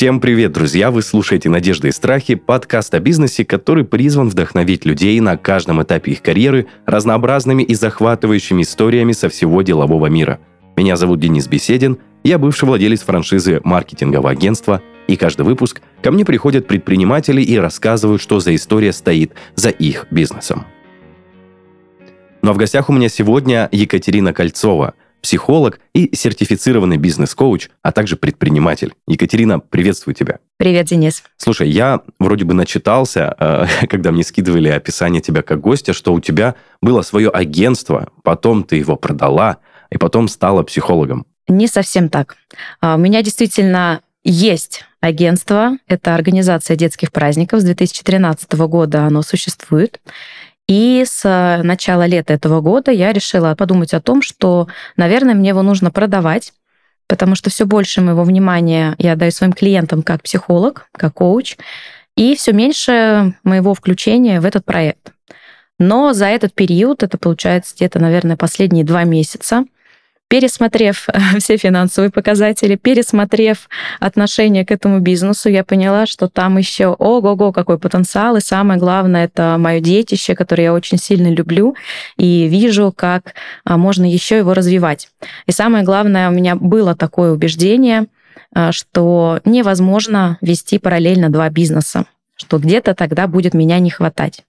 Всем привет, друзья! Вы слушаете «Надежды и страхи» – подкаст о бизнесе, который призван вдохновить людей на каждом этапе их карьеры разнообразными и захватывающими историями со всего делового мира. Меня зовут Денис Беседин, я бывший владелец франшизы маркетингового агентства, и каждый выпуск ко мне приходят предприниматели и рассказывают, что за история стоит за их бизнесом. Ну а в гостях у меня сегодня Екатерина Кольцова – психолог и сертифицированный бизнес-коуч, а также предприниматель. Екатерина, приветствую тебя. Привет, Денис. Слушай, я вроде бы начитался, э, когда мне скидывали описание тебя как гостя, что у тебя было свое агентство, потом ты его продала, и потом стала психологом. Не совсем так. А, у меня действительно есть агентство. Это организация детских праздников. С 2013 года оно существует. И с э, начала лета этого года я решила подумать о том, что, наверное, мне его нужно продавать, потому что все больше моего внимания я даю своим клиентам как психолог, как коуч, и все меньше моего включения в этот проект. Но за этот период, это получается где-то, наверное, последние два месяца, Пересмотрев все финансовые показатели, пересмотрев отношение к этому бизнесу, я поняла, что там еще ого-го какой потенциал. И самое главное, это мое детище, которое я очень сильно люблю и вижу, как а, можно еще его развивать. И самое главное, у меня было такое убеждение, а, что невозможно вести параллельно два бизнеса что где-то тогда будет меня не хватать.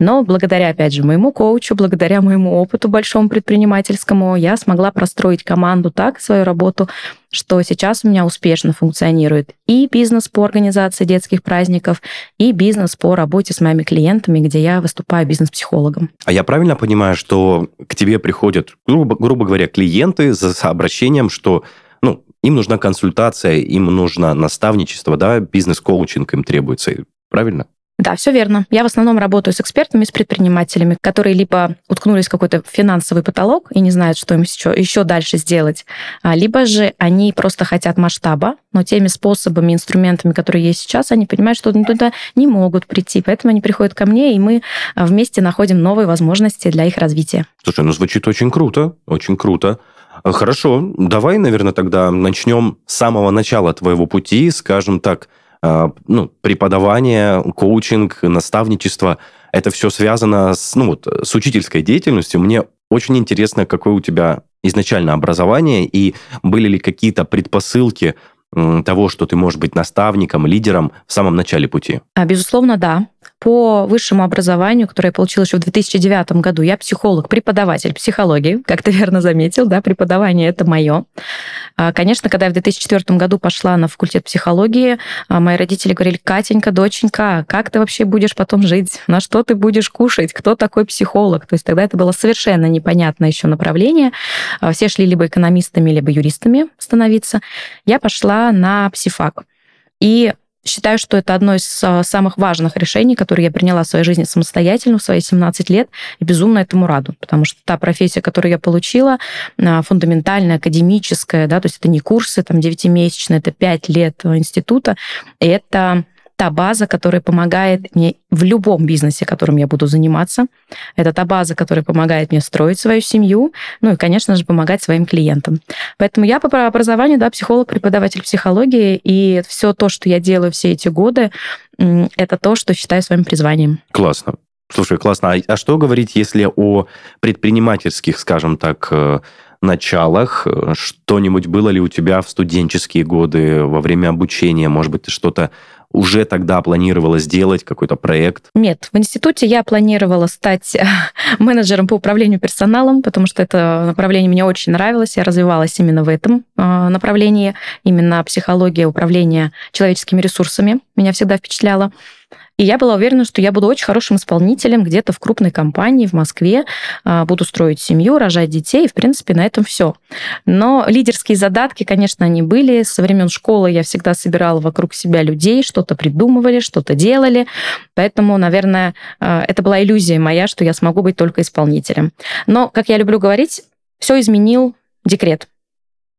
Но благодаря, опять же, моему коучу, благодаря моему опыту большому предпринимательскому, я смогла простроить команду так, свою работу, что сейчас у меня успешно функционирует и бизнес по организации детских праздников, и бизнес по работе с моими клиентами, где я выступаю бизнес-психологом. А я правильно понимаю, что к тебе приходят, грубо, грубо говоря, клиенты за обращением, что ну, им нужна консультация, им нужно наставничество, да, бизнес-коучинг им требуется правильно? Да, все верно. Я в основном работаю с экспертами, с предпринимателями, которые либо уткнулись в какой-то финансовый потолок и не знают, что им еще, еще дальше сделать, а, либо же они просто хотят масштаба, но теми способами, инструментами, которые есть сейчас, они понимают, что туда не могут прийти, поэтому они приходят ко мне, и мы а, вместе находим новые возможности для их развития. Слушай, ну звучит очень круто, очень круто. Хорошо, давай, наверное, тогда начнем с самого начала твоего пути, скажем так, а, ну, преподавание, коучинг, наставничество, это все связано с, ну, вот, с учительской деятельностью. Мне очень интересно, какое у тебя изначально образование, и были ли какие-то предпосылки того, что ты можешь быть наставником, лидером в самом начале пути? А, безусловно, да. По высшему образованию, которое я получила еще в 2009 году, я психолог, преподаватель психологии, как ты верно заметил, да, преподавание это мое. А, конечно, когда я в 2004 году пошла на факультет психологии, а, мои родители говорили, Катенька, доченька, как ты вообще будешь потом жить? На что ты будешь кушать? Кто такой психолог? То есть тогда это было совершенно непонятное еще направление. Все шли либо экономистами, либо юристами становиться. Я пошла на психфак. И Считаю, что это одно из а, самых важных решений, которые я приняла в своей жизни самостоятельно в свои 17 лет, и безумно этому раду, потому что та профессия, которую я получила, а, фундаментальная, академическая, да, то есть это не курсы, там, 9-месячные, это 5 лет института, это та база, которая помогает мне в любом бизнесе, которым я буду заниматься. Это та база, которая помогает мне строить свою семью, ну и, конечно же, помогать своим клиентам. Поэтому я по образованию, да, психолог, преподаватель психологии, и все то, что я делаю все эти годы, это то, что считаю своим призванием. Классно. Слушай, классно. А, а что говорить, если о предпринимательских, скажем так, э, началах? Что-нибудь было ли у тебя в студенческие годы, во время обучения? Может быть, ты что-то уже тогда планировала сделать какой-то проект? Нет, в институте я планировала стать менеджером по управлению персоналом, потому что это направление мне очень нравилось, я развивалась именно в этом а, направлении, именно психология управления человеческими ресурсами меня всегда впечатляла. И я была уверена, что я буду очень хорошим исполнителем где-то в крупной компании в Москве, а, буду строить семью, рожать детей, и, в принципе, на этом все. Но лидерские задатки, конечно, они были. Со времен школы я всегда собирала вокруг себя людей, что-то придумывали, что-то делали. Поэтому, наверное, а, это была иллюзия моя, что я смогу быть только исполнителем. Но, как я люблю говорить, все изменил декрет.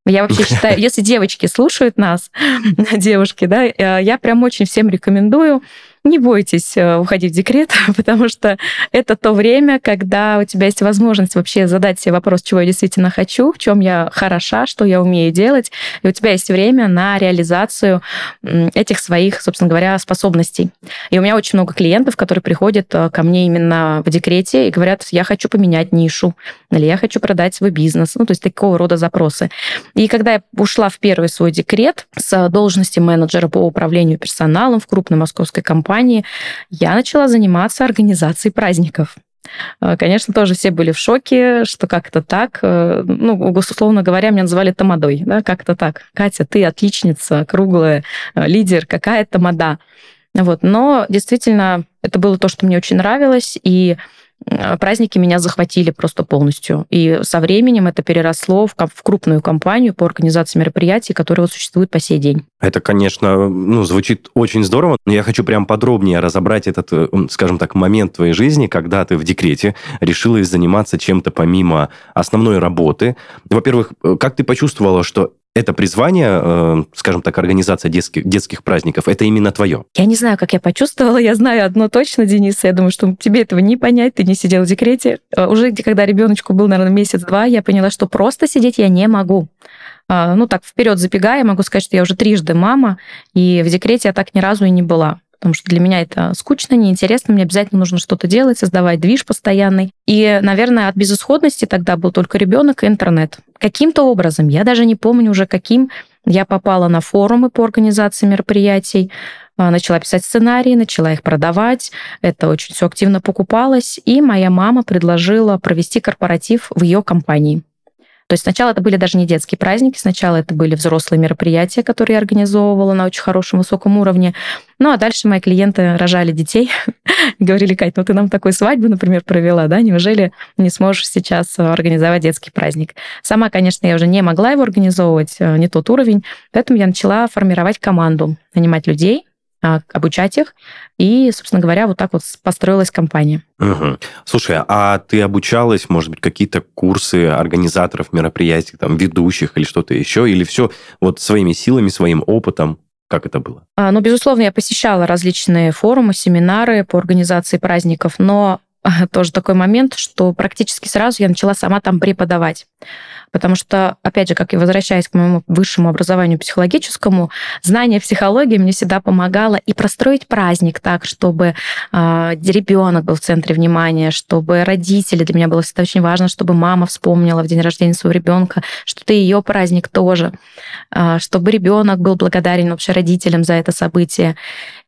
Я вообще считаю, если девочки слушают нас, девушки, да, э, я прям очень всем рекомендую не бойтесь э, уходить в декрет, потому что это то время, когда у тебя есть возможность вообще задать себе вопрос, чего я действительно хочу, в чем я хороша, что я умею делать, и у тебя есть время на реализацию этих своих, собственно говоря, способностей. И у меня очень много клиентов, которые приходят э, ко мне именно в декрете и говорят, я хочу поменять нишу, или я хочу продать свой бизнес, ну, то есть такого рода запросы. И когда я ушла в первый свой декрет с должности менеджера по управлению персоналом в крупной московской компании, я начала заниматься организацией праздников. Э, конечно, тоже все были в шоке, что как-то так. Э, ну, условно говоря, меня называли тамадой, да, как-то так. Катя, ты отличница, круглая, э, лидер, какая тамада. Вот. Но действительно, это было то, что мне очень нравилось, и праздники меня захватили просто полностью. И со временем это переросло в, в крупную компанию по организации мероприятий, которая вот существует по сей день. Это, конечно, ну, звучит очень здорово, но я хочу прям подробнее разобрать этот, э, скажем так, момент твоей жизни, когда ты в декрете решила заниматься чем-то помимо основной работы. Во-первых, э, как ты почувствовала, что это призвание, э, скажем так, организация детских, детских праздников, это именно твое? Я не знаю, как я почувствовала. Я знаю одно точно, Денис. Я думаю, что тебе этого не понять. Ты не сидел в декрете. Э, уже когда ребеночку был, наверное, месяц-два, я поняла, что просто сидеть я не могу. А, ну, так, вперед забегая, могу сказать, что я уже трижды мама, и в декрете я так ни разу и не была потому что для меня это скучно, неинтересно, мне обязательно нужно что-то делать, создавать движ постоянный. И, наверное, от безысходности тогда был только ребенок и интернет. Каким-то образом, я даже не помню уже каким, я попала на форумы по организации мероприятий, а, начала писать сценарии, начала их продавать. Это очень все активно покупалось. И моя мама предложила провести корпоратив в ее компании. То есть сначала это были даже не детские праздники, сначала это были взрослые мероприятия, которые я организовывала на очень хорошем, высоком уровне. Ну, а дальше мои клиенты рожали детей, говорили, Кать, ну ты нам такой свадьбу, например, провела, да, неужели не сможешь сейчас организовать детский праздник? Сама, конечно, я уже не могла его организовывать, э, не тот уровень, поэтому я начала формировать команду, нанимать людей, обучать их. И, собственно говоря, вот так вот построилась компания. Угу. Слушай, а ты обучалась, может быть, какие-то курсы организаторов мероприятий, там, ведущих или что-то еще? Или все вот своими силами, своим опытом? Как это было? А, ну, безусловно, я посещала различные форумы, семинары по организации праздников, но тоже такой момент, что практически сразу я начала сама там преподавать. Потому что, опять же, как и возвращаясь к моему высшему образованию психологическому, знание психологии мне всегда помогало и простроить праздник так, чтобы э, ребенок был в центре внимания, чтобы родители, для меня было всегда очень важно, чтобы мама вспомнила в день рождения своего ребенка, что это ее праздник тоже, э, чтобы ребенок был благодарен вообще родителям за это событие.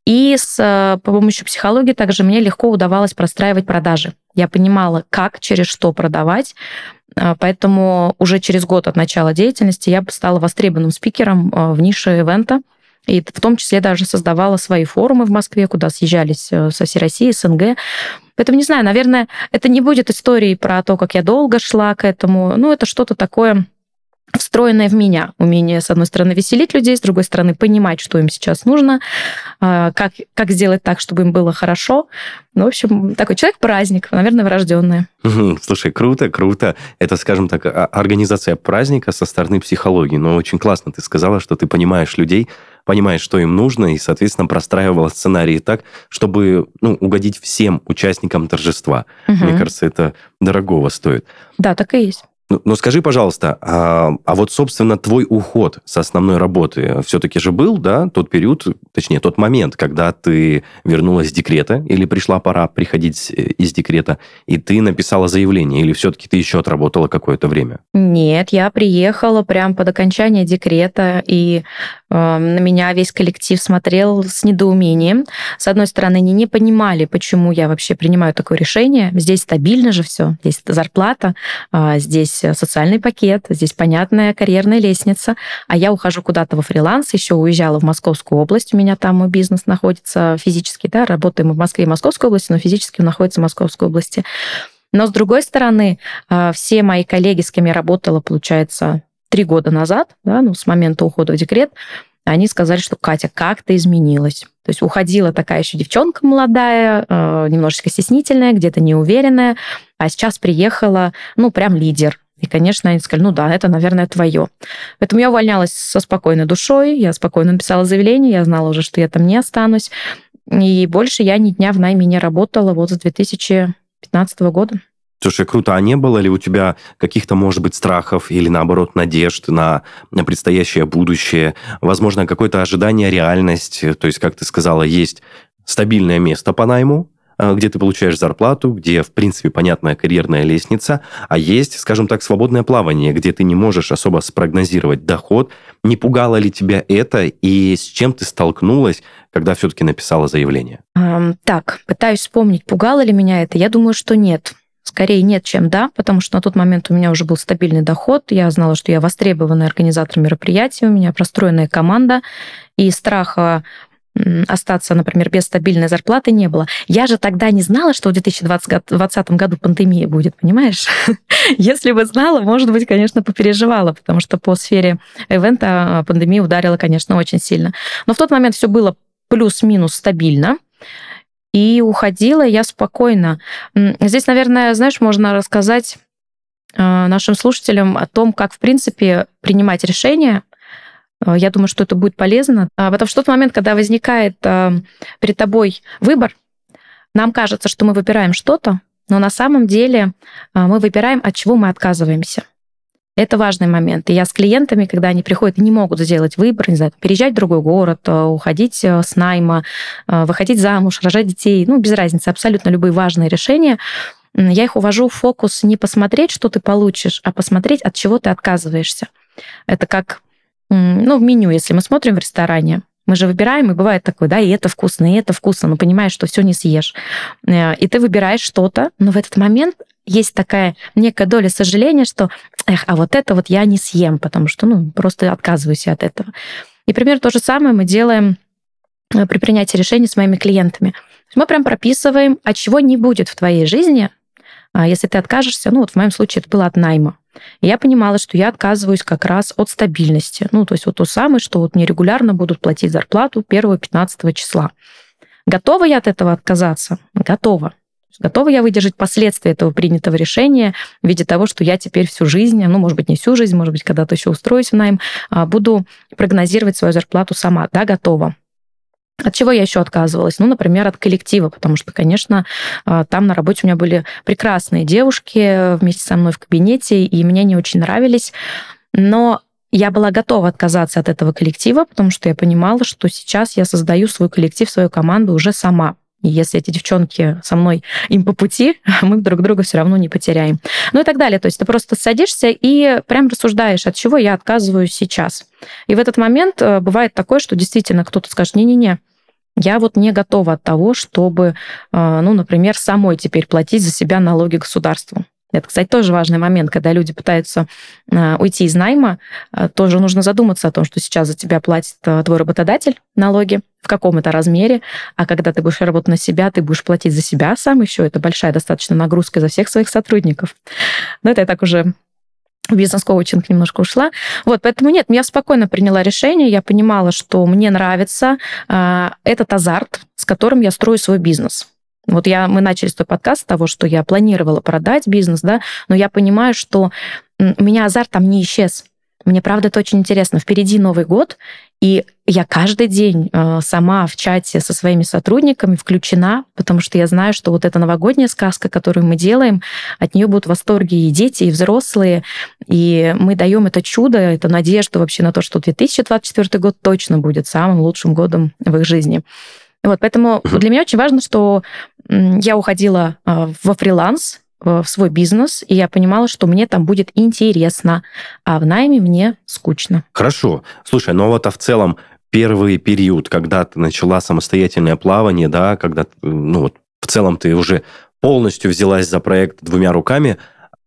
И с э, помощью психологии также мне легко удавалось простраивать продажи. Я понимала, как, через что продавать, а, Поэтому уже через год от начала деятельности я стала востребованным спикером а, в нише ивента. И в том числе даже создавала свои форумы в Москве, куда съезжались э, со всей России, СНГ. Поэтому, не знаю, наверное, это не будет историей про то, как я долго шла к этому. Ну, это что-то такое встроенное в меня. Умение, с одной стороны, веселить людей, с другой стороны, понимать, что им сейчас нужно, а, как, как сделать так, чтобы им было хорошо. Ну, в общем, такой человек-праздник, наверное, врожденный. Слушай, круто, круто. Это, скажем так, организация праздника со стороны психологии. Но очень классно ты сказала, что ты понимаешь людей, понимаешь, что им нужно, и, соответственно, простраивала сценарии так, чтобы ну, угодить всем участникам торжества. Угу. Мне кажется, это дорогого стоит. Да, так и есть. Ну, ну скажи, пожалуйста, а, а вот, собственно, твой уход с основной работы все-таки же был, да, тот период, точнее, тот момент, когда ты вернулась с декрета, или пришла пора приходить э, из декрета, и ты написала заявление, или все-таки ты еще отработала какое-то время? Нет, я приехала прямо под окончание декрета, и э, на меня весь коллектив смотрел с недоумением. С одной стороны, они не понимали, почему я вообще принимаю такое решение. Здесь стабильно же все, здесь зарплата, э, здесь здесь социальный пакет, здесь понятная карьерная лестница, а я ухожу куда-то во фриланс, еще уезжала в Московскую область, у меня там мой бизнес находится физически, да, работаем мы в Москве и Московской области, но физически он находится в Московской области. Но, с другой стороны, а, все мои коллеги, с кем я работала, получается, три года назад, да, ну, с момента ухода в декрет, они сказали, что Катя, как ты изменилась. То есть уходила такая еще девчонка молодая, а, немножечко стеснительная, где-то неуверенная, а сейчас приехала, ну, прям лидер. И, конечно, они сказали, ну да, это, наверное, твое. Поэтому я увольнялась со спокойной душой, я спокойно написала заявление, я знала уже, что я там не останусь. И больше я ни дня в найме не работала вот с 2015 года. Слушай, круто. А не было ли у тебя каких-то, может быть, страхов или, наоборот, надежд на предстоящее будущее? Возможно, какое-то ожидание, реальность? То есть, как ты сказала, есть стабильное место по найму, где ты получаешь зарплату, где, в принципе, понятная карьерная лестница, а есть, скажем так, свободное плавание, где ты не можешь особо спрогнозировать доход. Не пугало ли тебя это и с чем ты столкнулась, когда все-таки написала заявление? Так, пытаюсь вспомнить, пугало ли меня это. Я думаю, что нет. Скорее нет, чем да, потому что на тот момент у меня уже был стабильный доход, я знала, что я востребованный организатор мероприятий, у меня простроенная команда, и страха остаться, например, без стабильной зарплаты не было. Я же тогда не знала, что в 2020 году пандемия будет, понимаешь? Если бы знала, может быть, конечно, попереживала, потому что по сфере ивента а, пандемия ударила, конечно, очень сильно. Но в тот момент все было плюс-минус стабильно. И уходила я спокойно. Здесь, наверное, знаешь, можно рассказать э, нашим слушателям о том, как, в принципе, принимать решения. Э, я думаю, что это будет полезно, а, потому что в тот момент, когда возникает э, перед тобой выбор, нам кажется, что мы выбираем что-то, но на самом деле мы выбираем, от чего мы отказываемся. Это важный момент. И я с клиентами, когда они приходят и не могут сделать выбор, не знаю, переезжать в другой город, э, уходить э, с найма, э, выходить замуж, рожать детей, ну, без разницы, абсолютно любые важные решения, я их увожу в фокус не посмотреть, что ты получишь, а посмотреть, от чего ты отказываешься. Это как ну, в меню, если мы смотрим в ресторане, мы же выбираем, и бывает такое, да, и это вкусно, и это вкусно, но понимаешь, что все не съешь. И ты выбираешь что-то, но в этот момент есть такая некая доля сожаления, что, эх, а вот это вот я не съем, потому что, ну, просто отказываюсь от этого. И примерно то же самое мы делаем э, при принятии решений с моими клиентами. Мы прям прописываем, от чего не будет в твоей жизни, а если ты откажешься, ну вот в моем случае это было от найма. Я понимала, что я отказываюсь как раз от стабильности. Ну, то есть вот то самое, что вот мне регулярно будут платить зарплату 1-15 числа. Готова я от этого отказаться? Готова. Готова я выдержать последствия этого принятого решения в виде того, что я теперь всю жизнь, ну, может быть, не всю жизнь, может быть, когда-то еще устроюсь в найм, а, буду прогнозировать свою зарплату сама. Да, готова. От чего я еще отказывалась? Ну, например, от коллектива, потому что, конечно, а, там на работе у меня были прекрасные девушки вместе со мной в кабинете, и мне не очень нравились. Но я была готова отказаться от этого коллектива, потому что я понимала, что сейчас я создаю свой коллектив, свою команду уже сама. И если эти девчонки со мной им по пути, мы друг друга все равно не потеряем. Ну и так далее. То есть ты просто садишься и прям рассуждаешь, от чего я отказываюсь сейчас. И в этот момент э, бывает такое, что действительно кто-то скажет, не-не-не, я вот не готова от того, чтобы, э, ну, например, самой теперь платить за себя налоги государству. Это, кстати, тоже важный момент, когда люди пытаются э, уйти из найма, э, тоже нужно задуматься о том, что сейчас за тебя платит твой работодатель налоги, в каком это размере, а когда ты будешь работать на себя, ты будешь платить за себя сам еще, это большая достаточно нагрузка за всех своих сотрудников. Но это я так уже в бизнес-коучинг немножко ушла. Вот, поэтому нет, я спокойно приняла решение, я понимала, что мне нравится э, этот азарт, с которым я строю свой бизнес. Вот я, мы начали с той подкаст с того, что я планировала продать бизнес, да, но я понимаю, что у меня азарт там не исчез. Мне, правда, это очень интересно. Впереди Новый год, и я каждый день э, сама в чате со своими сотрудниками включена, потому что я знаю, что вот эта новогодняя сказка, которую мы делаем, от нее будут в восторге и дети, и взрослые, и мы даем это чудо, это надежду вообще на то, что 2024 год точно будет самым лучшим годом в их жизни. Вот, поэтому для меня очень важно, что я уходила а, во фриланс, в свой бизнес, и я понимала, что мне там будет интересно, а в найме мне скучно. Хорошо. Слушай, ну вот а в целом первый период, когда ты начала самостоятельное плавание, да, когда, ну вот, в целом ты уже полностью взялась за проект двумя руками,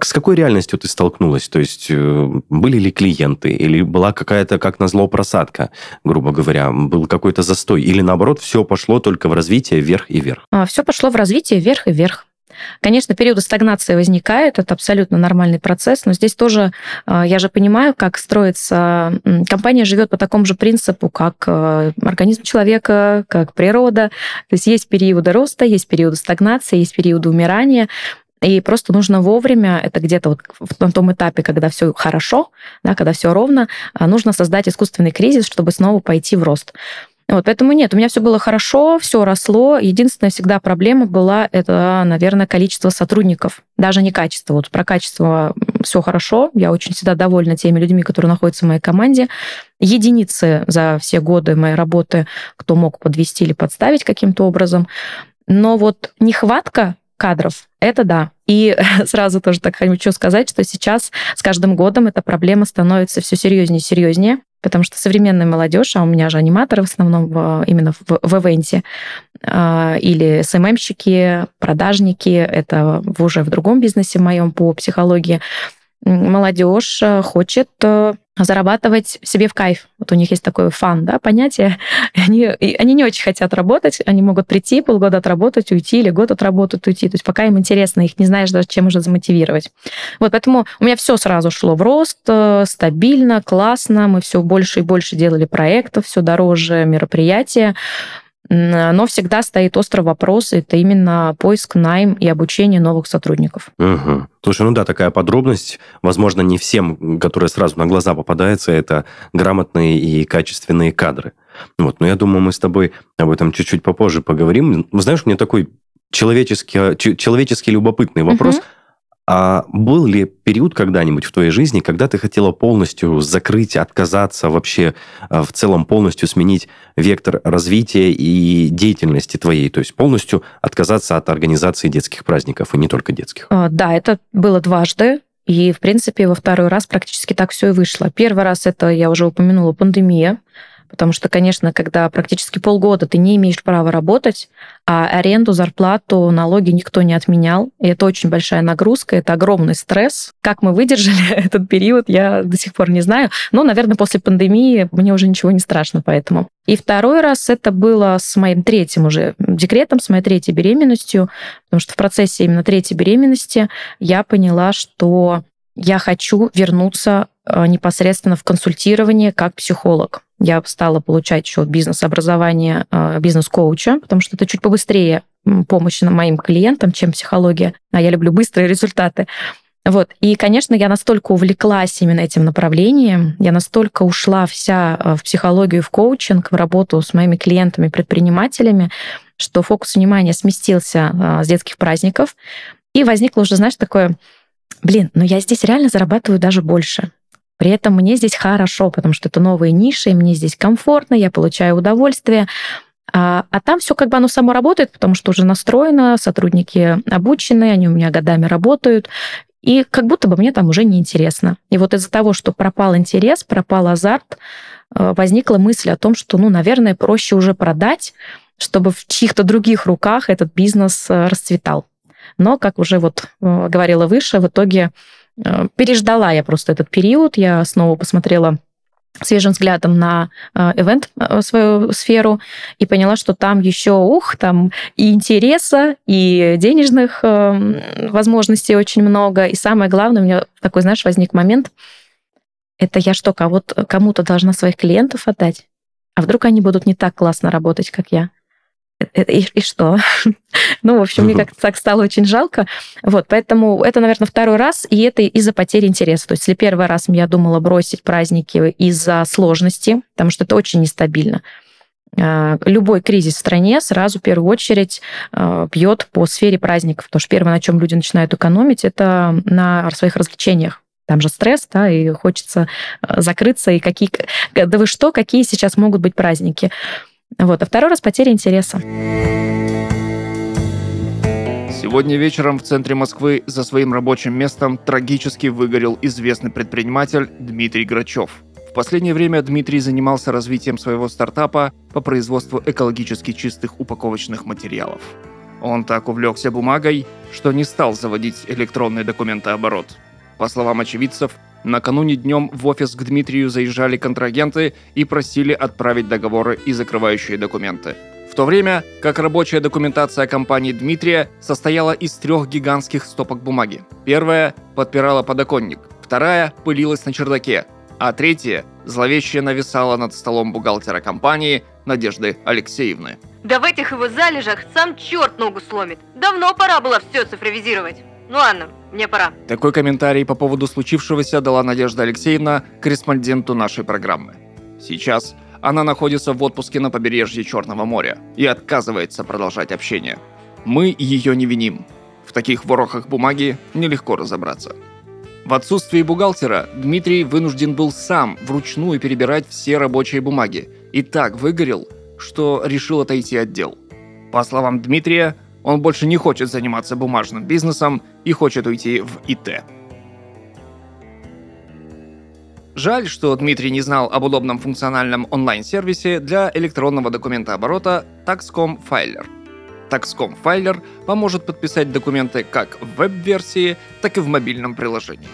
с какой реальностью ты столкнулась? То есть э, были ли клиенты? Или была какая-то, как назло, просадка, грубо говоря? Был какой-то застой? Или наоборот, все пошло только в развитие вверх и вверх? А, все пошло в развитие вверх и вверх. Конечно, периоды стагнации возникают, это абсолютно нормальный процесс, но здесь тоже а, я же понимаю, как строится... Компания живет по такому же принципу, как э, организм человека, как природа. То есть есть периоды роста, есть периоды стагнации, есть периоды умирания. И просто нужно вовремя, это где-то вот на том этапе, когда все хорошо, да, когда все ровно, а, нужно создать искусственный кризис, чтобы снова пойти в рост. Вот, поэтому нет, у меня все было хорошо, все росло. Единственная всегда проблема была, это, наверное, количество сотрудников. Даже не качество. Вот про качество все хорошо. Я очень всегда довольна теми людьми, которые находятся в моей команде. Единицы за все годы моей работы, кто мог подвести или подставить каким-то образом. Но вот нехватка кадров, это да. И сразу тоже так хочу сказать, что сейчас с каждым годом эта проблема становится все серьезнее и серьезнее потому что современная молодежь, а у меня же аниматоры в основном именно в, в ивенте, а, или СММщики, продажники, это уже в другом бизнесе моем по психологии, молодежь э, хочет э, зарабатывать себе в кайф. Вот у них есть такой фан, да, понятие. Они, они не очень хотят работать, они могут прийти, полгода отработать, уйти, или год отработать, уйти. То есть пока им интересно, их не знаешь даже, чем уже замотивировать. Вот поэтому у меня все сразу шло в рост, э, стабильно, классно, мы все больше и больше делали проектов, все дороже мероприятия. Но всегда стоит острый вопрос, это именно поиск, найм и обучение новых сотрудников. Угу. Слушай, ну да, такая подробность, возможно, не всем, которая сразу на глаза попадается, это грамотные и качественные кадры. Вот, но я думаю, мы с тобой об этом чуть-чуть попозже поговорим. Знаешь, мне такой человеческий, человеческий любопытный вопрос. Угу. А был ли период когда-нибудь в твоей жизни, когда ты хотела полностью закрыть, отказаться, вообще а, в целом полностью сменить вектор развития и деятельности твоей, то есть полностью отказаться от организации детских праздников, и не только детских? А, да, это было дважды. И, в принципе, во второй раз практически так все и вышло. Первый раз это, я уже упомянула, пандемия. Потому что, конечно, когда практически полгода ты не имеешь права работать, а аренду, зарплату, налоги никто не отменял, и это очень большая нагрузка, это огромный стресс. Как мы выдержали этот период, я до сих пор не знаю. Но, наверное, после пандемии мне уже ничего не страшно поэтому. И второй раз это было с моим третьим уже декретом, с моей третьей беременностью, потому что в процессе именно третьей беременности я поняла, что я хочу вернуться э, непосредственно в консультирование как психолог. Я стала получать еще бизнес-образование э, бизнес-коуча, потому что это чуть побыстрее помощи моим клиентам, чем психология. А я люблю быстрые результаты. Вот. И, конечно, я настолько увлеклась именно этим направлением, я настолько ушла вся э, в психологию, в коучинг, в работу с моими клиентами, предпринимателями, что фокус внимания сместился э, с детских праздников, и возникло уже, знаешь, такое, блин, ну я здесь реально зарабатываю даже больше. При этом мне здесь хорошо, потому что это новые ниши, мне здесь комфортно, я получаю удовольствие. А, а там все как бы оно само работает, потому что уже настроено, сотрудники обучены, они у меня годами работают. И как будто бы мне там уже неинтересно. И вот из-за того, что пропал интерес, пропал азарт, э, возникла мысль о том, что, ну, наверное, проще уже продать, чтобы в чьих-то других руках этот бизнес э, расцветал. Но, как уже вот э, говорила выше, в итоге переждала я просто этот период, я снова посмотрела свежим взглядом на ивент э, свою сферу и поняла, что там еще, ух, там и интереса, и денежных э, возможностей очень много. И самое главное, у меня такой, знаешь, возник момент, это я что, кого-то, кому-то должна своих клиентов отдать? А вдруг они будут не так классно работать, как я? И, и что? ну, в общем, мне как-то так стало очень жалко. Вот, поэтому это, наверное, второй раз, и это из-за потери интереса. То есть, если первый раз я думала бросить праздники из-за сложности, потому что это очень нестабильно, а, любой кризис в стране сразу в первую очередь а, бьет по сфере праздников. Потому что первое, на чем люди начинают экономить, это на своих развлечениях. Там же стресс, да, и хочется а, закрыться, и какие... Да вы что, какие сейчас могут быть праздники? Вот. А второй раз потеря интереса. Сегодня вечером в центре Москвы за своим рабочим местом трагически выгорел известный предприниматель Дмитрий Грачев. В последнее время Дмитрий занимался развитием своего стартапа по производству экологически чистых упаковочных материалов. Он так увлекся бумагой, что не стал заводить электронный документооборот. По словам очевидцев, Накануне днем в офис к Дмитрию заезжали контрагенты и просили отправить договоры и закрывающие документы. В то время как рабочая документация компании Дмитрия состояла из трех гигантских стопок бумаги. Первая подпирала подоконник, вторая пылилась на чердаке, а третья зловеще нависала над столом бухгалтера компании Надежды Алексеевны. Да в этих его залежах сам черт ногу сломит. Давно пора было все цифровизировать. Ну ладно, мне пора. Такой комментарий по поводу случившегося дала Надежда Алексеевна корреспонденту нашей программы. Сейчас она находится в отпуске на побережье Черного моря и отказывается продолжать общение. Мы ее не виним. В таких ворохах бумаги нелегко разобраться. В отсутствие бухгалтера Дмитрий вынужден был сам вручную перебирать все рабочие бумаги и так выгорел, что решил отойти от дел. По словам Дмитрия, он больше не хочет заниматься бумажным бизнесом и хочет уйти в ИТ. Жаль, что Дмитрий не знал об удобном функциональном онлайн-сервисе для электронного документооборота Taxcom Filer. Taxcom Filer поможет подписать документы как в веб-версии, так и в мобильном приложении.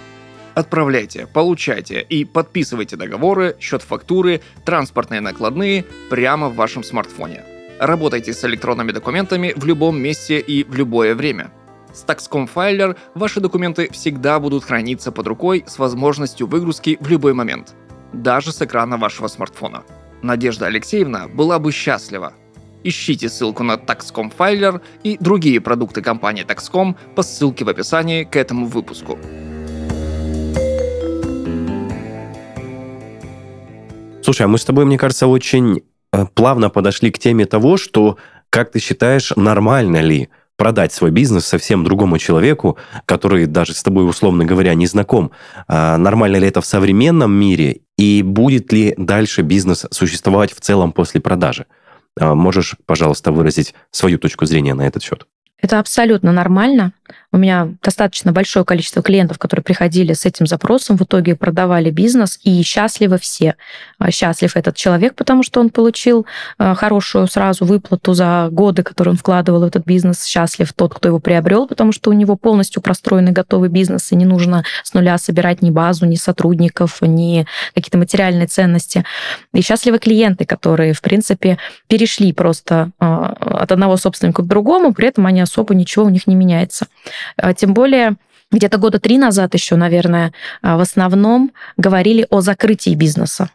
Отправляйте, получайте и подписывайте договоры, счет фактуры, транспортные накладные прямо в вашем смартфоне. Работайте с электронными документами в любом месте и в любое время – с Taxcom Filer ваши документы всегда будут храниться под рукой с возможностью выгрузки в любой момент, даже с экрана вашего смартфона. Надежда Алексеевна была бы счастлива. Ищите ссылку на Taxcom Filer и другие продукты компании Taxcom по ссылке в описании к этому выпуску. Слушай, а мы с тобой, мне кажется, очень плавно подошли к теме того, что, как ты считаешь, нормально ли продать свой бизнес совсем другому человеку, который даже с тобой, условно говоря, не знаком. А нормально ли это в современном мире? И будет ли дальше бизнес существовать в целом после продажи? А можешь, пожалуйста, выразить свою точку зрения на этот счет? Это абсолютно нормально. У меня достаточно большое количество клиентов, которые приходили с этим запросом, в итоге продавали бизнес, и счастливы все. А, счастлив этот человек, потому что он получил а, хорошую сразу выплату за годы, которые он вкладывал в этот бизнес. Счастлив тот, кто его приобрел, потому что у него полностью простроенный готовый бизнес, и не нужно с нуля собирать ни базу, ни сотрудников, ни какие-то материальные ценности. И счастливы клиенты, которые, в принципе, перешли просто а, от одного собственника к другому, при этом они особо ничего у них не меняется. А, тем более где-то года три назад еще, наверное, а, в основном говорили о закрытии бизнеса.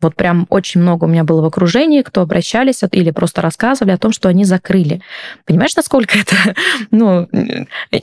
Вот прям очень много у меня было в окружении, кто обращались или просто рассказывали о том, что они закрыли. Понимаешь, насколько это ну,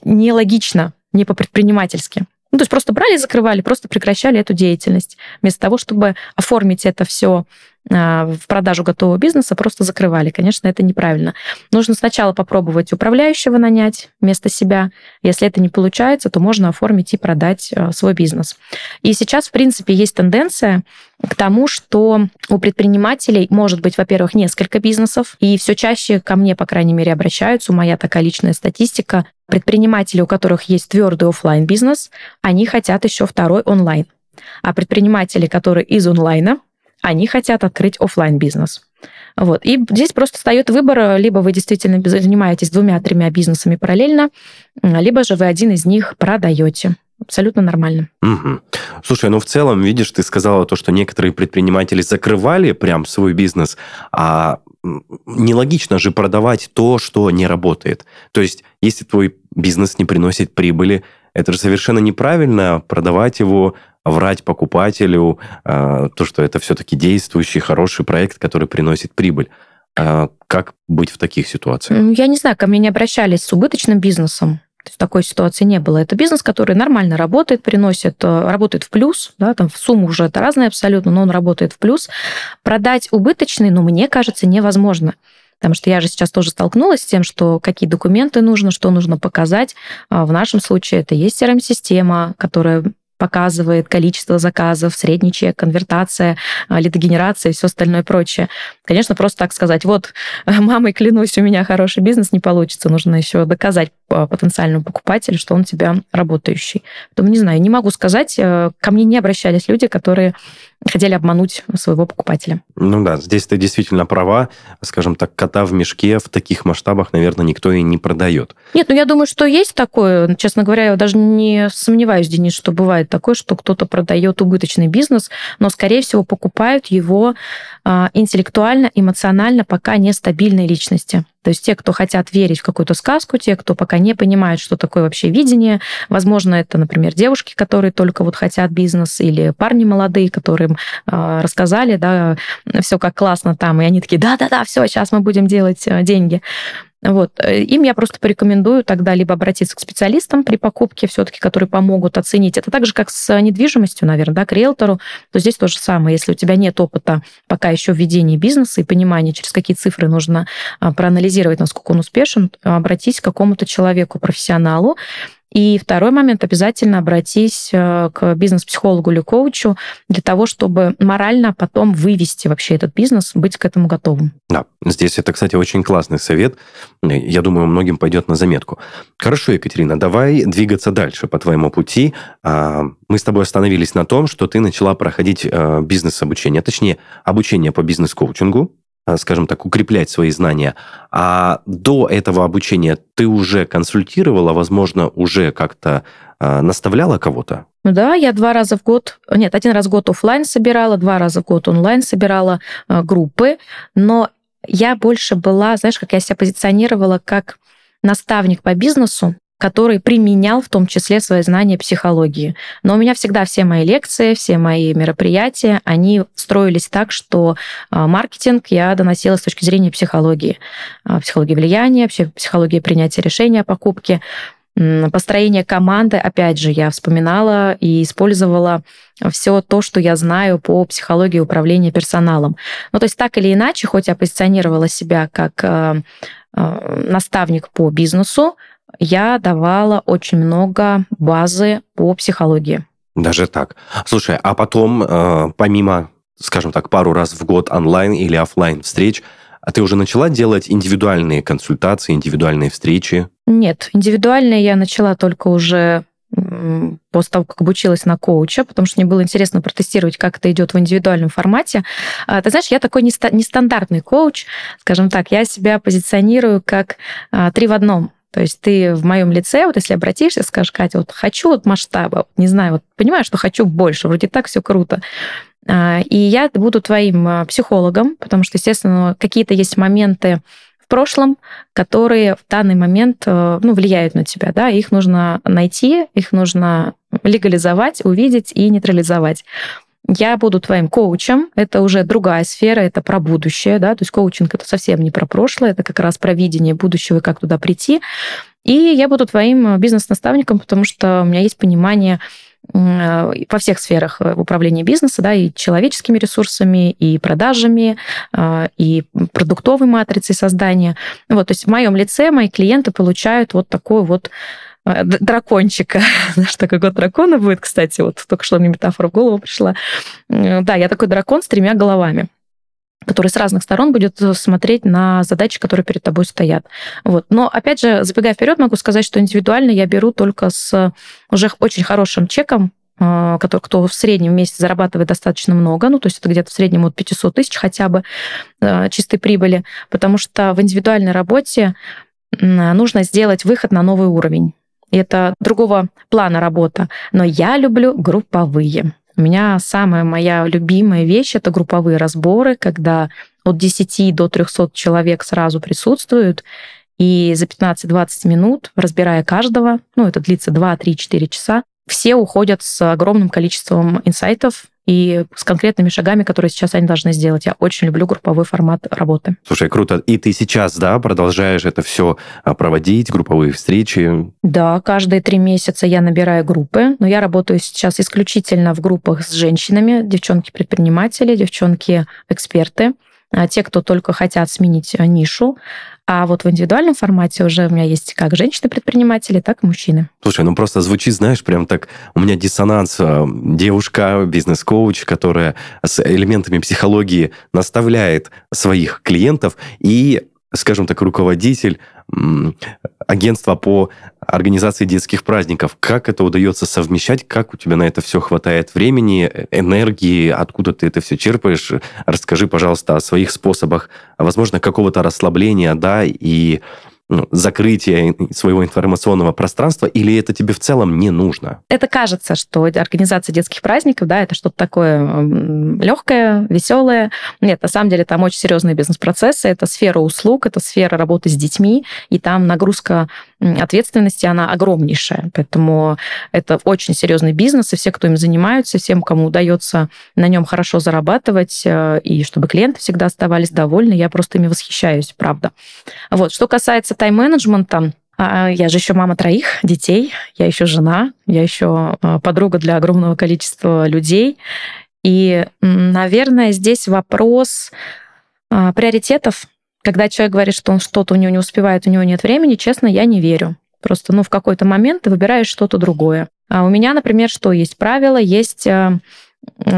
нелогично, не по-предпринимательски? Ну, то есть просто брали закрывали, просто прекращали эту деятельность. Вместо того, чтобы оформить это все в продажу готового бизнеса просто закрывали. Конечно, это неправильно. Нужно сначала попробовать управляющего нанять вместо себя. Если это не получается, то можно оформить и продать а, свой бизнес. И сейчас, в принципе, есть тенденция к тому, что у предпринимателей может быть, во-первых, несколько бизнесов, и все чаще ко мне, по крайней мере, обращаются, моя такая личная статистика, предприниматели, у которых есть твердый офлайн бизнес, они хотят еще второй онлайн. А предприниматели, которые из онлайна, они хотят открыть офлайн бизнес. Вот. И здесь просто встает выбор, либо вы действительно занимаетесь двумя-тремя бизнесами параллельно, либо же вы один из них продаете. Абсолютно нормально. Угу. Слушай, ну в целом, видишь, ты сказала то, что некоторые предприниматели закрывали прям свой бизнес, а нелогично же продавать то, что не работает. То есть, если твой бизнес не приносит прибыли, это же совершенно неправильно продавать его врать покупателю, а, то, что это все-таки действующий, хороший проект, который приносит прибыль. А как быть в таких ситуациях? Я не знаю, ко мне не обращались с убыточным бизнесом. То есть такой ситуации не было. Это бизнес, который нормально работает, приносит, э, работает в плюс, да, там в сумму уже это разное абсолютно, но он работает в плюс. Продать убыточный, ну, мне кажется, невозможно. Потому что я же сейчас тоже столкнулась с тем, что какие документы нужно, что нужно показать. А в нашем случае это есть CRM-система, которая показывает количество заказов, средний чек, конвертация, а, лидогенерация и все остальное прочее. Конечно, просто так сказать, вот, мамой клянусь, у меня хороший бизнес не получится, нужно еще доказать потенциальному покупателю, что он у тебя работающий. Поэтому не знаю, не могу сказать, э, ко мне не обращались люди, которые хотели обмануть своего покупателя. Ну да, здесь ты действительно права. Скажем так, кота в мешке в таких масштабах, наверное, никто и не продает. Нет, ну я думаю, что есть такое. Честно говоря, я даже не сомневаюсь, Денис, что бывает такое, что кто-то продает убыточный бизнес, но, скорее всего, покупают его интеллектуально, эмоционально пока нестабильной личности. То есть те, кто хотят верить в какую-то сказку, те, кто пока не понимают, что такое вообще видение. Возможно, это, например, девушки, которые только вот хотят бизнес, или парни молодые, которым э, рассказали, да, все как классно там, и они такие, да-да-да, все, сейчас мы будем делать э, деньги. Вот. Э, им я просто порекомендую тогда либо обратиться к специалистам при покупке все-таки, которые помогут оценить. Это так же, как с недвижимостью, наверное, да, к риэлтору, то здесь то же самое. Если у тебя нет опыта пока еще в бизнеса и понимания, через какие цифры нужно а, проанализировать, насколько он успешен, обратись к какому-то человеку, профессионалу, и второй момент, обязательно обратись э, к бизнес-психологу или коучу для того, чтобы морально потом вывести вообще этот бизнес, быть к этому готовым. Да, здесь это, кстати, очень классный совет. Я думаю, многим пойдет на заметку. Хорошо, Екатерина, давай двигаться дальше по твоему пути. А, мы с тобой остановились на том, что ты начала проходить э, бизнес-обучение, точнее, обучение по бизнес-коучингу. Э, скажем так, укреплять свои знания. А до этого обучения ты уже консультировала, возможно, уже как-то э, наставляла кого-то? Ну да, я два раза в год, нет, один раз в год офлайн собирала, два раза в год онлайн собирала э, группы, но я больше была, знаешь, как я себя позиционировала как наставник по бизнесу, который применял в том числе свои знания психологии. Но у меня всегда все мои лекции, все мои мероприятия, они строились так, что а, маркетинг я доносила с точки зрения психологии. А, психологии влияния, психологии принятия решения о покупке. Построение команды, опять же, я вспоминала и использовала все то, что я знаю по психологии управления персоналом. Ну, то есть так или иначе, хоть я позиционировала себя как а, наставник по бизнесу, я давала очень много базы по психологии. Даже так. Слушай, а потом, э, помимо, скажем так, пару раз в год онлайн или офлайн встреч, а ты уже начала делать индивидуальные консультации, индивидуальные встречи? Нет, индивидуальные я начала только уже после того, как обучилась на коуча, потому что мне было интересно протестировать, как это идет в индивидуальном формате. А, ты знаешь, я такой нестандартный коуч, скажем так, я себя позиционирую как а, три в одном. То есть ты в моем лице, вот если обратишься, скажешь, Катя, вот хочу вот масштаба, не знаю, вот понимаю, что хочу больше, вроде так все круто. А, и я буду твоим а, психологом, потому что, естественно, какие-то есть моменты в прошлом, которые в данный момент э, ну, влияют на тебя. Да? Их нужно найти, их нужно легализовать, увидеть и нейтрализовать я буду твоим коучем, это уже другая сфера, это про будущее, да, то есть коучинг это совсем не про прошлое, это как раз про видение будущего и как туда прийти. И я буду твоим бизнес-наставником, потому что у меня есть понимание во всех сферах управления бизнеса, да, и человеческими ресурсами, и продажами, и продуктовой матрицей создания. Вот, то есть в моем лице мои клиенты получают вот такой вот Э, дракончика. Знаешь, такой год дракона будет, кстати, вот только что мне метафора в голову пришла. Да, я такой дракон с тремя головами который с разных сторон будет смотреть на задачи, которые перед тобой стоят. Вот. Но, опять же, забегая вперед, могу сказать, что индивидуально я беру только с уже очень хорошим чеком, э, который, кто в среднем в месяц зарабатывает достаточно много, ну, то есть это где-то в среднем от 500 тысяч хотя бы э, чистой прибыли, потому что в индивидуальной работе нужно сделать выход на новый уровень это другого плана работа. Но я люблю групповые. У меня самая моя любимая вещь — это групповые разборы, когда от 10 до 300 человек сразу присутствуют, и за 15-20 минут, разбирая каждого, ну, это длится 2, 3, 4 часа, все уходят с огромным количеством инсайтов, и с конкретными шагами, которые сейчас они должны сделать. Я очень люблю групповой формат работы. Слушай, круто. И ты сейчас, да, продолжаешь это все а, проводить, групповые встречи? Да, каждые три месяца я набираю группы, но я работаю сейчас исключительно в группах с женщинами, девчонки-предприниматели, девчонки-эксперты, те, кто только хотят сменить а, нишу. А вот в индивидуальном формате уже у меня есть как женщины-предприниматели, так и мужчины. Слушай, ну просто звучит, знаешь, прям так, у меня диссонанс. Э, девушка, бизнес-коуч, которая с элементами психологии наставляет своих клиентов и скажем так, руководитель агентства по организации детских праздников. Как это удается совмещать? Как у тебя на это все хватает времени, энергии? Откуда ты это все черпаешь? Расскажи, пожалуйста, о своих способах, возможно, какого-то расслабления, да, и ну, закрытие своего информационного пространства, или это тебе в целом не нужно? Это кажется, что организация детских праздников, да, это что-то такое легкое, веселое. Нет, на самом деле там очень серьезные бизнес-процессы, это сфера услуг, это сфера работы с детьми, и там нагрузка ответственности, она огромнейшая. Поэтому это очень серьезный бизнес, и все, кто им занимаются, всем, кому удается на нем хорошо зарабатывать, э, и чтобы клиенты всегда оставались довольны, я просто ими восхищаюсь, правда. Вот. Что касается тайм-менеджмента, а, я же еще мама троих детей, я еще жена, я еще а, подруга для огромного количества людей. И, наверное, здесь вопрос а, приоритетов. Когда человек говорит, что он что-то у него не успевает, у него нет времени, честно, я не верю. Просто, ну, в какой-то момент ты выбираешь что-то другое. А у меня, например, что есть правило, есть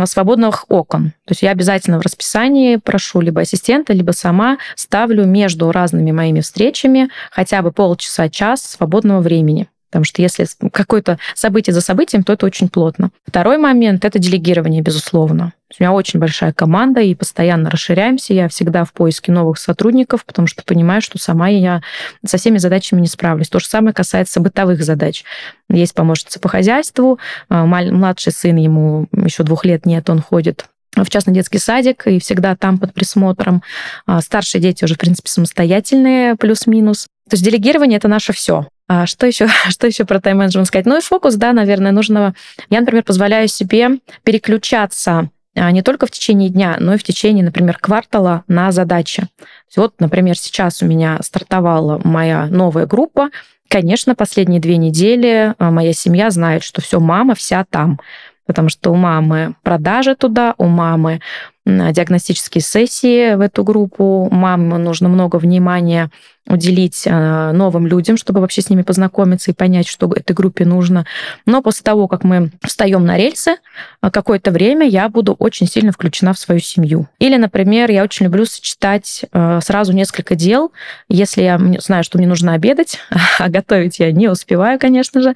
свободных окон. То есть я обязательно в расписании прошу либо ассистента, либо сама ставлю между разными моими встречами хотя бы полчаса-час свободного времени. Потому что если какое-то событие за событием, то это очень плотно. Второй момент — это делегирование, безусловно. У меня очень большая команда, и постоянно расширяемся. Я всегда в поиске новых сотрудников, потому что понимаю, что сама я со всеми задачами не справлюсь. То же самое касается бытовых задач. Есть помощница по хозяйству, а, младший сын, ему еще двух лет нет, он ходит в частный детский садик, и всегда там под присмотром. А, старшие дети уже, в принципе, самостоятельные, плюс-минус. То есть делегирование — это наше все. А что еще, что еще про тайм-менеджмент сказать? Ну и фокус, да, наверное, нужно... Я, например, позволяю себе переключаться не только в течение дня, но и в течение, например, квартала на задачи. Вот, например, сейчас у меня стартовала моя новая группа. Конечно, последние две недели а, моя семья знает, что все, мама вся там потому что у мамы продажи туда, у мамы диагностические сессии в эту группу, маме нужно много внимания уделить э, новым людям, чтобы вообще с ними познакомиться и понять, что этой группе нужно. Но после того, как мы встаем на рельсы, э, какое-то время я буду очень сильно включена в свою семью. Или, например, я очень люблю сочетать э, сразу несколько дел. Если я знаю, что мне нужно обедать, а готовить я не успеваю, конечно же,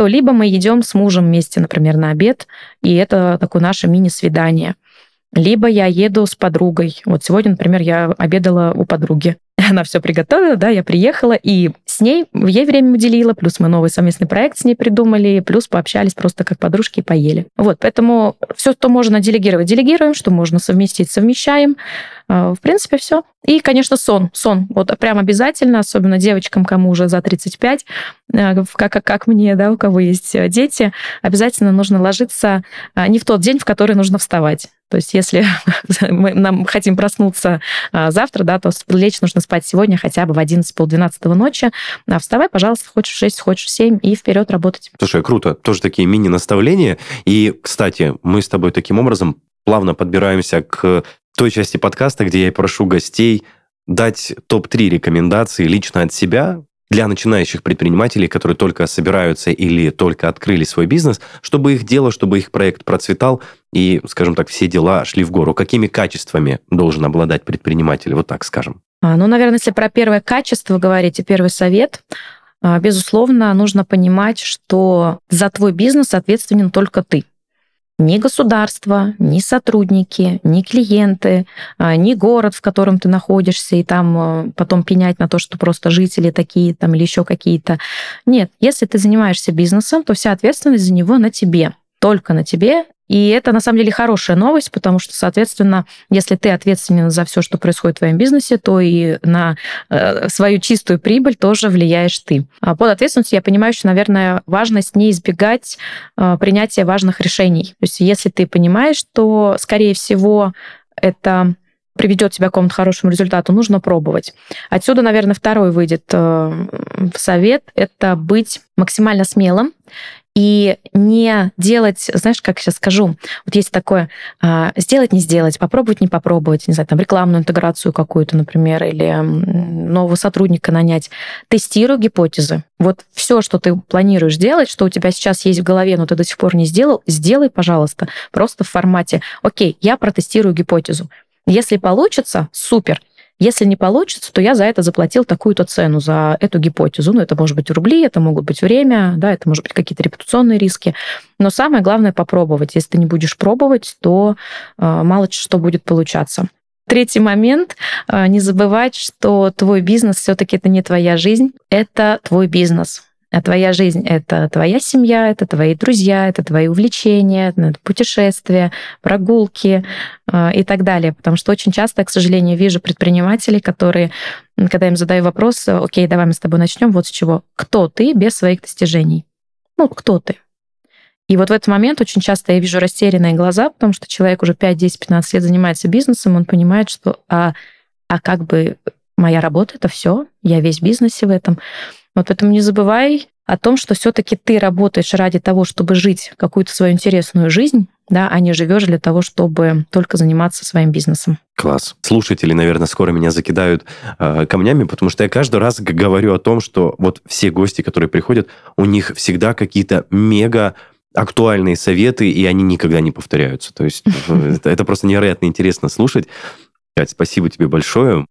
то либо мы идем с мужем вместе, например, на обед, и это такое наше мини-свидание. Либо я еду с подругой. Вот сегодня, например, я обедала у подруги. Она все приготовила, да, я приехала, и с ней, ей время уделила, плюс мы новый совместный проект с ней придумали, плюс пообщались просто как подружки и поели. Вот, поэтому все, что можно делегировать, делегируем, что можно совместить, совмещаем. А, в принципе, все. И, конечно, сон. Сон. Вот прям обязательно, особенно девочкам, кому уже за 35, а, как, как, как мне, да, у кого есть э, дети, обязательно нужно ложиться а, не в тот день, в который нужно вставать. То есть если мы нам хотим проснуться завтра, да, то лечь нужно спать сегодня хотя бы в 11-полдвенадцатого ночи. А вставай, пожалуйста, хочешь в 6, хочешь в 7 и вперед работать. Слушай, круто. Тоже такие мини-наставления. И, кстати, мы с тобой таким образом плавно подбираемся к той части подкаста, где я прошу гостей дать топ-3 рекомендации лично от себя для начинающих предпринимателей, которые только собираются или только открыли свой бизнес, чтобы их дело, чтобы их проект процветал и, скажем так, все дела шли в гору. Какими качествами должен обладать предприниматель, вот так скажем? А, ну, наверное, если про первое качество говорить и первый совет, а, безусловно, нужно понимать, что за твой бизнес ответственен только ты ни государство, ни сотрудники, ни клиенты, а, ни город, в котором ты находишься, и там а, потом пенять на то, что просто жители такие там или еще какие-то. Нет, если ты занимаешься бизнесом, то вся ответственность за него на тебе только на тебе, и это, на самом деле, хорошая новость, потому что, соответственно, если ты ответственен за все, что происходит в твоем бизнесе, то и на э, свою чистую прибыль тоже влияешь ты. А под ответственностью я понимаю, что, наверное, важность не избегать э, принятия важных решений. То есть если ты понимаешь, что, скорее всего, это приведет тебя к какому-то хорошему результату, нужно пробовать. Отсюда, наверное, второй выйдет э, совет – это быть максимально смелым и не делать, знаешь, как сейчас скажу, вот есть такое, а, сделать, не сделать, попробовать, не попробовать, не знаю, там рекламную интеграцию какую-то, например, или нового сотрудника нанять. Тестируй гипотезы. Вот все, что ты планируешь делать, что у тебя сейчас есть в голове, но ты до сих пор не сделал, сделай, пожалуйста, просто в формате, окей, я протестирую гипотезу. Если получится, супер. Если не получится, то я за это заплатил такую-то цену, за эту гипотезу. Ну, это может быть рубли, это могут быть время, да, это может быть какие-то репутационные риски. Но самое главное попробовать. Если ты не будешь пробовать, то э, мало что будет получаться. Третий момент. Э, не забывать, что твой бизнес все-таки это не твоя жизнь, это твой бизнес. А твоя жизнь — это твоя семья, это твои друзья, это твои увлечения, это путешествия, прогулки э, и так далее. Потому что очень часто, к сожалению, вижу предпринимателей, которые, когда им задаю вопрос, окей, давай мы с тобой начнем, вот с чего. Кто ты без своих достижений? Ну, кто ты? И вот в этот момент очень часто я вижу растерянные глаза, потому что человек уже 5, 10, 15 лет занимается бизнесом, он понимает, что а, а как бы Моя работа — это все, я весь в бизнесе в этом. Вот поэтому не забывай о том, что все-таки ты работаешь ради того, чтобы жить какую-то свою интересную жизнь, да, а не живешь для того, чтобы только заниматься своим бизнесом. Класс. Слушатели, наверное, скоро меня закидают э, камнями, потому что я каждый раз говорю о том, что вот все гости, которые приходят, у них всегда какие-то мега актуальные советы, и они никогда не повторяются. То есть э, это просто невероятно интересно слушать. Кать, спасибо тебе большое.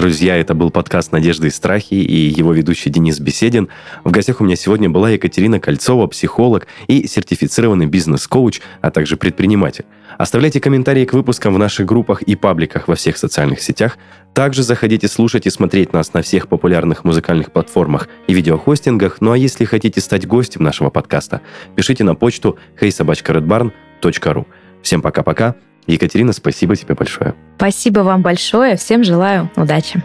Друзья, это был подкаст «Надежды и страхи» и его ведущий Денис Беседин. В гостях у меня сегодня была Екатерина Кольцова, психолог и сертифицированный бизнес-коуч, а также предприниматель. Оставляйте комментарии к выпускам в наших группах и пабликах во всех социальных сетях. Также заходите слушать и смотреть нас на всех популярных музыкальных платформах и видеохостингах. Ну а если хотите стать гостем нашего подкаста, пишите на почту heysobachkaredbarn.ru. Всем пока-пока. Екатерина, спасибо тебе большое. Спасибо вам большое. Всем желаю удачи.